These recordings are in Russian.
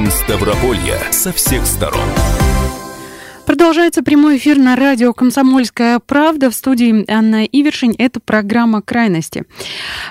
Жизнь Ставрополья со всех сторон. Продолжается прямой эфир на радио «Комсомольская правда». В студии Анна Ивершин. Это программа «Крайности».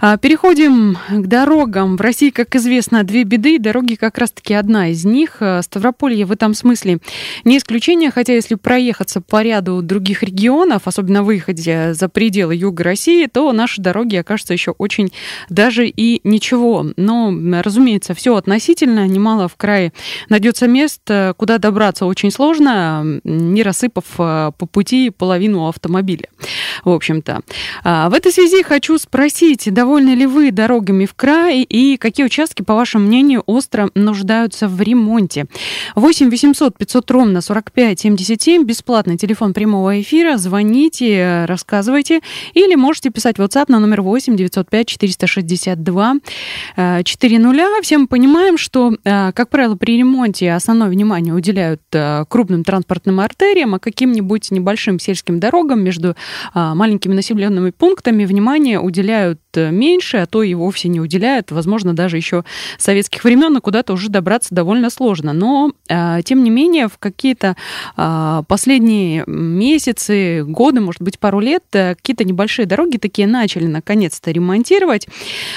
А, переходим к дорогам. В России, как известно, две беды. Дороги как раз-таки одна из них. А, Ставрополье в этом смысле не исключение. Хотя если проехаться по ряду других регионов, особенно выехать за пределы юга России, то наши дороги окажутся еще очень даже и ничего. Но, разумеется, все относительно. Немало в крае найдется мест, куда добраться очень сложно не рассыпав а, по пути половину автомобиля, в общем-то. А, в этой связи хочу спросить, довольны ли вы дорогами в крае и какие участки, по вашему мнению, остро нуждаются в ремонте? 8 800 500 ровно 45 77, бесплатный телефон прямого эфира, звоните, рассказывайте, или можете писать WhatsApp на номер 8 905 462 400. Всем мы понимаем, что, а, как правило, при ремонте основное внимание уделяют крупным транспортным артериям, а каким-нибудь небольшим сельским дорогам между а, маленькими населенными пунктами внимание уделяют меньше, а то и вовсе не уделяют. Возможно, даже еще советских времен, и куда-то уже добраться довольно сложно. Но, а, тем не менее, в какие-то а, последние месяцы, годы, может быть, пару лет, э, какие-то небольшие дороги такие начали наконец-то ремонтировать.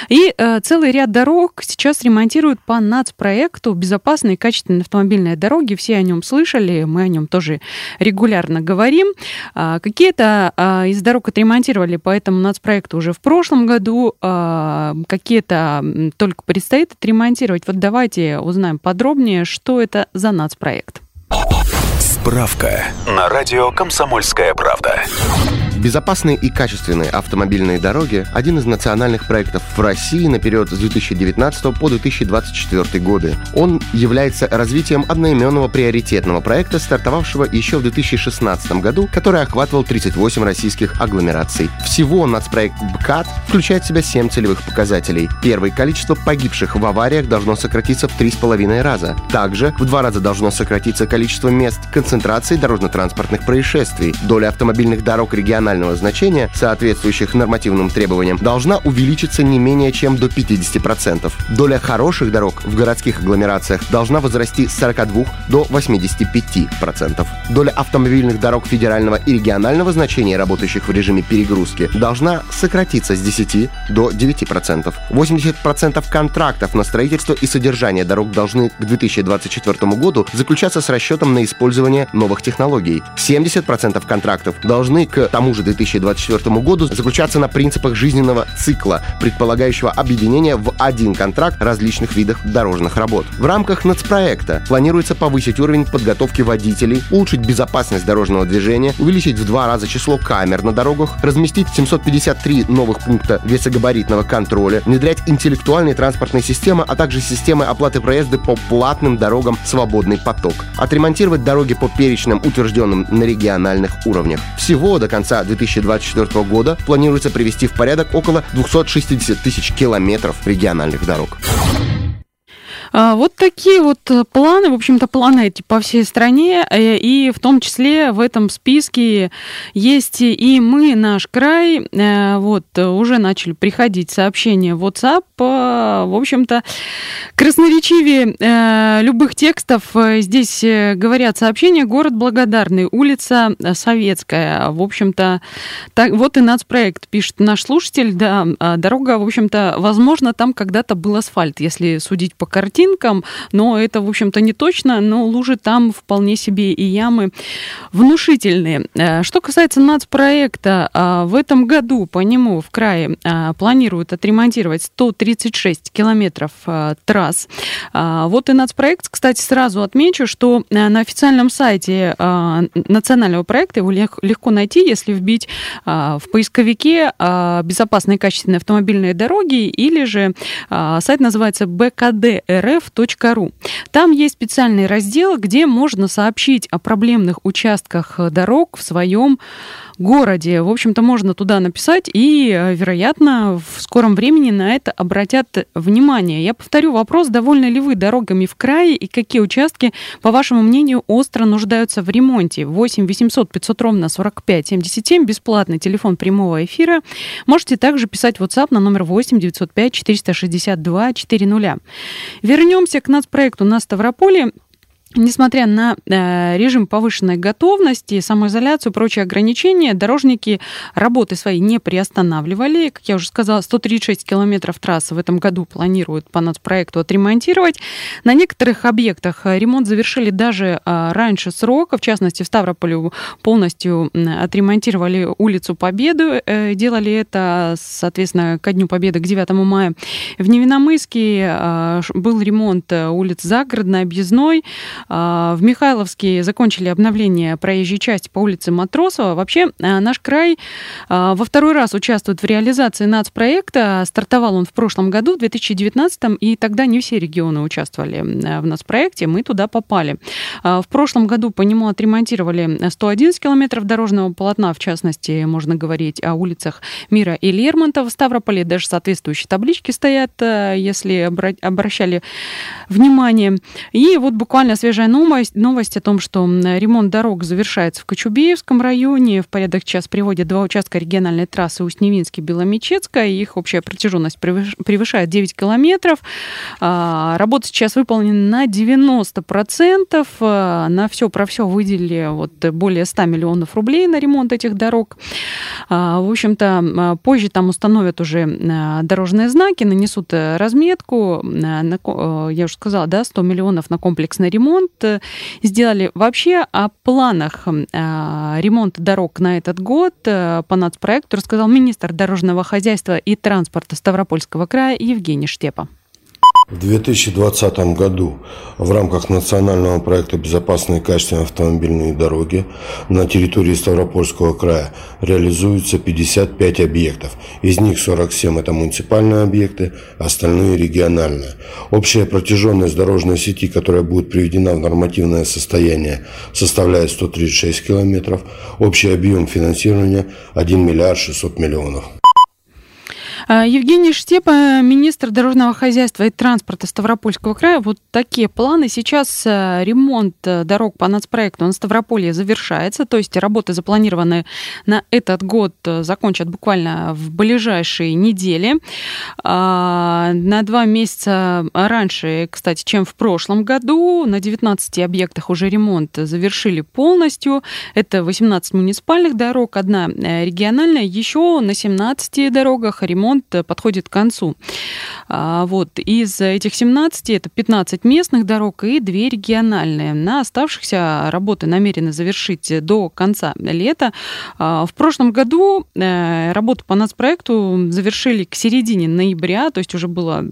И э, целый ряд дорог сейчас ремонтируют по нацпроекту «Безопасные и качественные автомобильные дороги». Все о нем слышали, мы о нем тоже тоже регулярно говорим. А, какие-то а, из дорог отремонтировали по этому нацпроекту уже в прошлом году, а, какие-то только предстоит отремонтировать. Вот давайте узнаем подробнее, что это за нацпроект. Справка на радио «Комсомольская правда». Безопасные и качественные автомобильные дороги – один из национальных проектов в России на период с 2019 по 2024 годы. Он является развитием одноименного приоритетного проекта, стартовавшего еще в 2016 году, который охватывал 38 российских агломераций. Всего нацпроект БКАТ включает в себя 7 целевых показателей. Первый – количество погибших в авариях должно сократиться в 3,5 раза. Также в два раза должно сократиться количество мест концентрации дорожно-транспортных происшествий. Доля автомобильных дорог региональных регионального значения, соответствующих нормативным требованиям, должна увеличиться не менее чем до 50%. Доля хороших дорог в городских агломерациях должна возрасти с 42 до 85%. Доля автомобильных дорог федерального и регионального значения, работающих в режиме перегрузки, должна сократиться с 10 до 9%. 80% контрактов на строительство и содержание дорог должны к 2024 году заключаться с расчетом на использование новых технологий. 70% контрактов должны к тому же же 2024 году заключаться на принципах жизненного цикла, предполагающего объединение в один контракт различных видов дорожных работ. В рамках нацпроекта планируется повысить уровень подготовки водителей, улучшить безопасность дорожного движения, увеличить в два раза число камер на дорогах, разместить 753 новых пункта весогабаритного контроля, внедрять интеллектуальные транспортные системы, а также системы оплаты проезда по платным дорогам «Свободный поток», отремонтировать дороги по перечням, утвержденным на региональных уровнях. Всего до конца 2024 года планируется привести в порядок около 260 тысяч километров региональных дорог. А, вот такие вот э, планы, в общем-то, планы эти по всей стране, э, и в том числе в этом списке есть и мы, наш край, э, вот, уже начали приходить сообщения в WhatsApp, в общем-то, красноречивее любых текстов. Здесь говорят сообщения. «Город Благодарный, улица Советская». В общем-то, так, вот и нацпроект, пишет наш слушатель, да, а дорога, в общем-то, возможно, там когда-то был асфальт, если судить по картине, картинкам, но это, в общем-то, не точно, но лужи там вполне себе и ямы внушительные. Э, что касается нацпроекта, а, в этом году по нему в крае а, планируют отремонтировать 136 километров трасс. Вот и нацпроект, кстати, сразу отмечу, что э, на официальном сайте национального проекта его легко найти, если вбить в поисковике безопасные качественные автомобильные дороги или же сайт называется БКДР rf.ru. Там есть специальный раздел, где можно сообщить о проблемных участках дорог в своем городе. В общем-то, можно туда написать, и, э, вероятно, в скором времени на это обратят внимание. Я повторю вопрос, довольны ли вы дорогами в крае и какие участки, по вашему мнению, остро нуждаются в ремонте? 8 800 500 ровно 45 77, бесплатный телефон прямого эфира. Можете также писать WhatsApp на номер 8 905 462 400. Вернемся к нацпроекту на Ставрополе. Несмотря на э, режим повышенной готовности, самоизоляцию, прочие ограничения, дорожники работы свои не приостанавливали. Как я уже сказала, 136 километров трассы в этом году планируют по нацпроекту отремонтировать. На некоторых объектах ремонт завершили даже э, раньше срока. В частности, в Ставрополе полностью отремонтировали улицу Победы. Э, делали это, соответственно, ко Дню Победы, к 9 мая. В Невиномыске э, был ремонт э, улиц Загородной, Объездной. А, в Михайловске закончили обновление проезжей части по улице Матросова. Вообще, а, наш край а, во второй раз участвует в реализации нацпроекта. Стартовал он в прошлом году, в 2019, и тогда не все регионы участвовали в нацпроекте, мы туда попали. В прошлом году по нему отремонтировали 111 километров дорожного полотна, в частности, можно говорить о улицах Мира и Лермонтова в Ставрополе, даже соответствующие таблички стоят, если обращали внимание. И вот буквально свежее свежая новость, новость о том, что ремонт дорог завершается в Кочубеевском районе. В порядок час приводят два участка региональной трассы Усть-Невинский-Беломечецкая. Их общая протяженность превышает 9 километров. А, работа сейчас выполнена на 90%. А, на все про все выделили вот более 100 миллионов рублей на ремонт этих дорог. А, в общем-то, позже там установят уже дорожные знаки, нанесут э, разметку. Э, я уже сказала, да, 100 миллионов на комплексный ремонт ремонт э, сделали. Вообще о планах э, ремонта дорог на этот год э, по нацпроекту рассказал министр дорожного хозяйства и транспорта Ставропольского края Евгений Штепа. В 2020 году в рамках национального проекта «Безопасные и качественные автомобильные дороги» на территории Ставропольского края реализуются 55 объектов. Из них 47 – это муниципальные объекты, остальные – региональные. Общая протяженность дорожной сети, которая будет приведена в нормативное состояние, составляет 136 километров. Общий объем финансирования – 1 миллиард 600 миллионов. А, Евгений Штепа, министр дорожного хозяйства и транспорта Ставропольского края. Вот такие планы. Сейчас э, ремонт э, дорог по нацпроекту на Ставрополье завершается, то есть работы, запланированные на этот год, э, закончат буквально в ближайшие недели. А, на два месяца раньше, кстати, чем в прошлом году. На 19 объектах уже ремонт завершили полностью. Это 18 муниципальных дорог, одна региональная. Еще на 17 дорогах ремонт ремонт э, подходит к концу. А, вот. Из этих 17 это 15 местных дорог и 2 региональные. На оставшихся работы намерены завершить до конца лета. А, в прошлом году э, работу по нацпроекту завершили к середине ноября, то есть уже была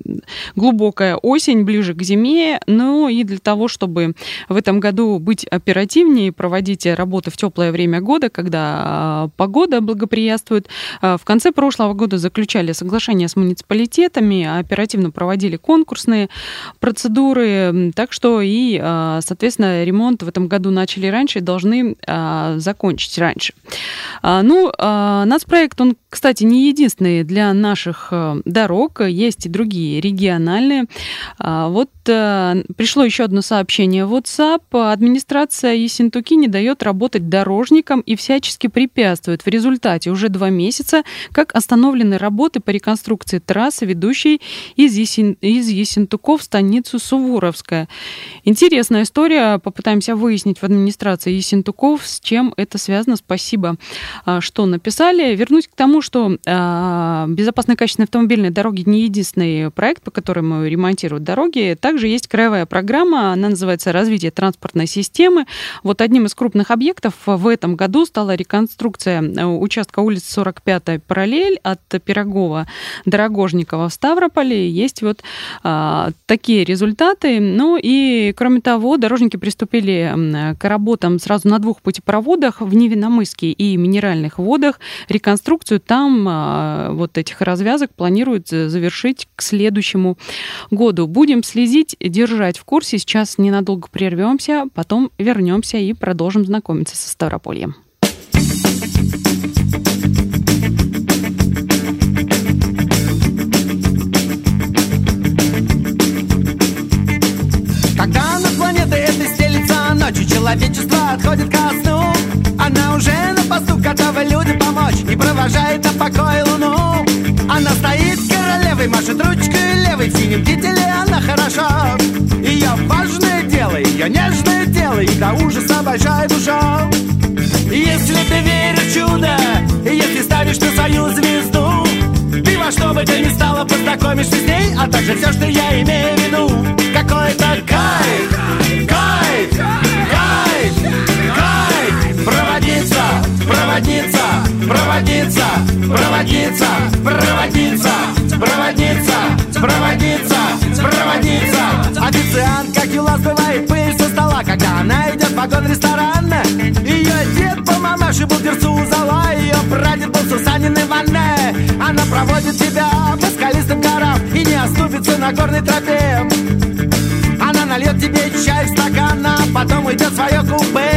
глубокая осень, ближе к зиме. Ну и для того, чтобы в этом году быть оперативнее, проводить работы в теплое время года, когда а, погода благоприятствует, в конце прошлого года заключали соглашения с муниципалитетами, оперативно проводили конкурсные процедуры, так что и, а, соответственно, ремонт в этом году начали раньше и должны а, закончить раньше. А, ну, нацпроект, он, кстати, не единственный для наших дорог, есть и другие региональные. Вот пришло еще одно сообщение в WhatsApp. Администрация Ессентуки не дает работать дорожникам и всячески препятствует. В результате уже два месяца как остановлены работы по реконструкции трассы, ведущей из, Есен... из Есентуков в станицу Суворовская. Интересная история. Попытаемся выяснить в администрации Есентуков, с чем это связано. Спасибо, а, что написали. Вернусь к тому, что а, безопасные качественные автомобильные дороги не единственный проект, по которому ремонтируют дороги. Также есть краевая программа, она называется «Развитие транспортной системы». Вот одним из крупных объектов в этом году стала реконструкция э, участка улицы 45 параллель от Пирогова Кириллова Дорогожникова в Ставрополе. Есть вот а, такие результаты. Ну и, кроме того, дорожники приступили к работам сразу на двух путепроводах в Невиномыске и Минеральных водах. Реконструкцию там а, вот этих развязок планируют завершить к следующему году. Будем следить, держать в курсе. Сейчас ненадолго прервемся, потом вернемся и продолжим знакомиться со Ставропольем. Когда на планете этой стелится ночью, человечество отходит ко сну. Она уже на посту готова людям помочь И провожает на покой луну. Она стоит королевой, машет ручкой левой В синем кителе она хороша. Ее важное дело, ее нежное дело И до ужаса большая душа Если ты веришь в чудо Если ставишь на свою звезду Ты во что бы ты ни стала познакомишься с ней А также все, что я имею в виду. Какой-то кайф, проводница, проводница, проводница, проводница, проводница, Официант, как и лас, бывает пыль со стола. Когда она идет в вагон-ресторан Ее дед по мамаше был дерцу зала. Ее прадед был Сусанин в ванне Она проводит тебя по скалистым горам И не оступится на горной тропе. Она нальет тебе чай в стакан А потом уйдет в свое купе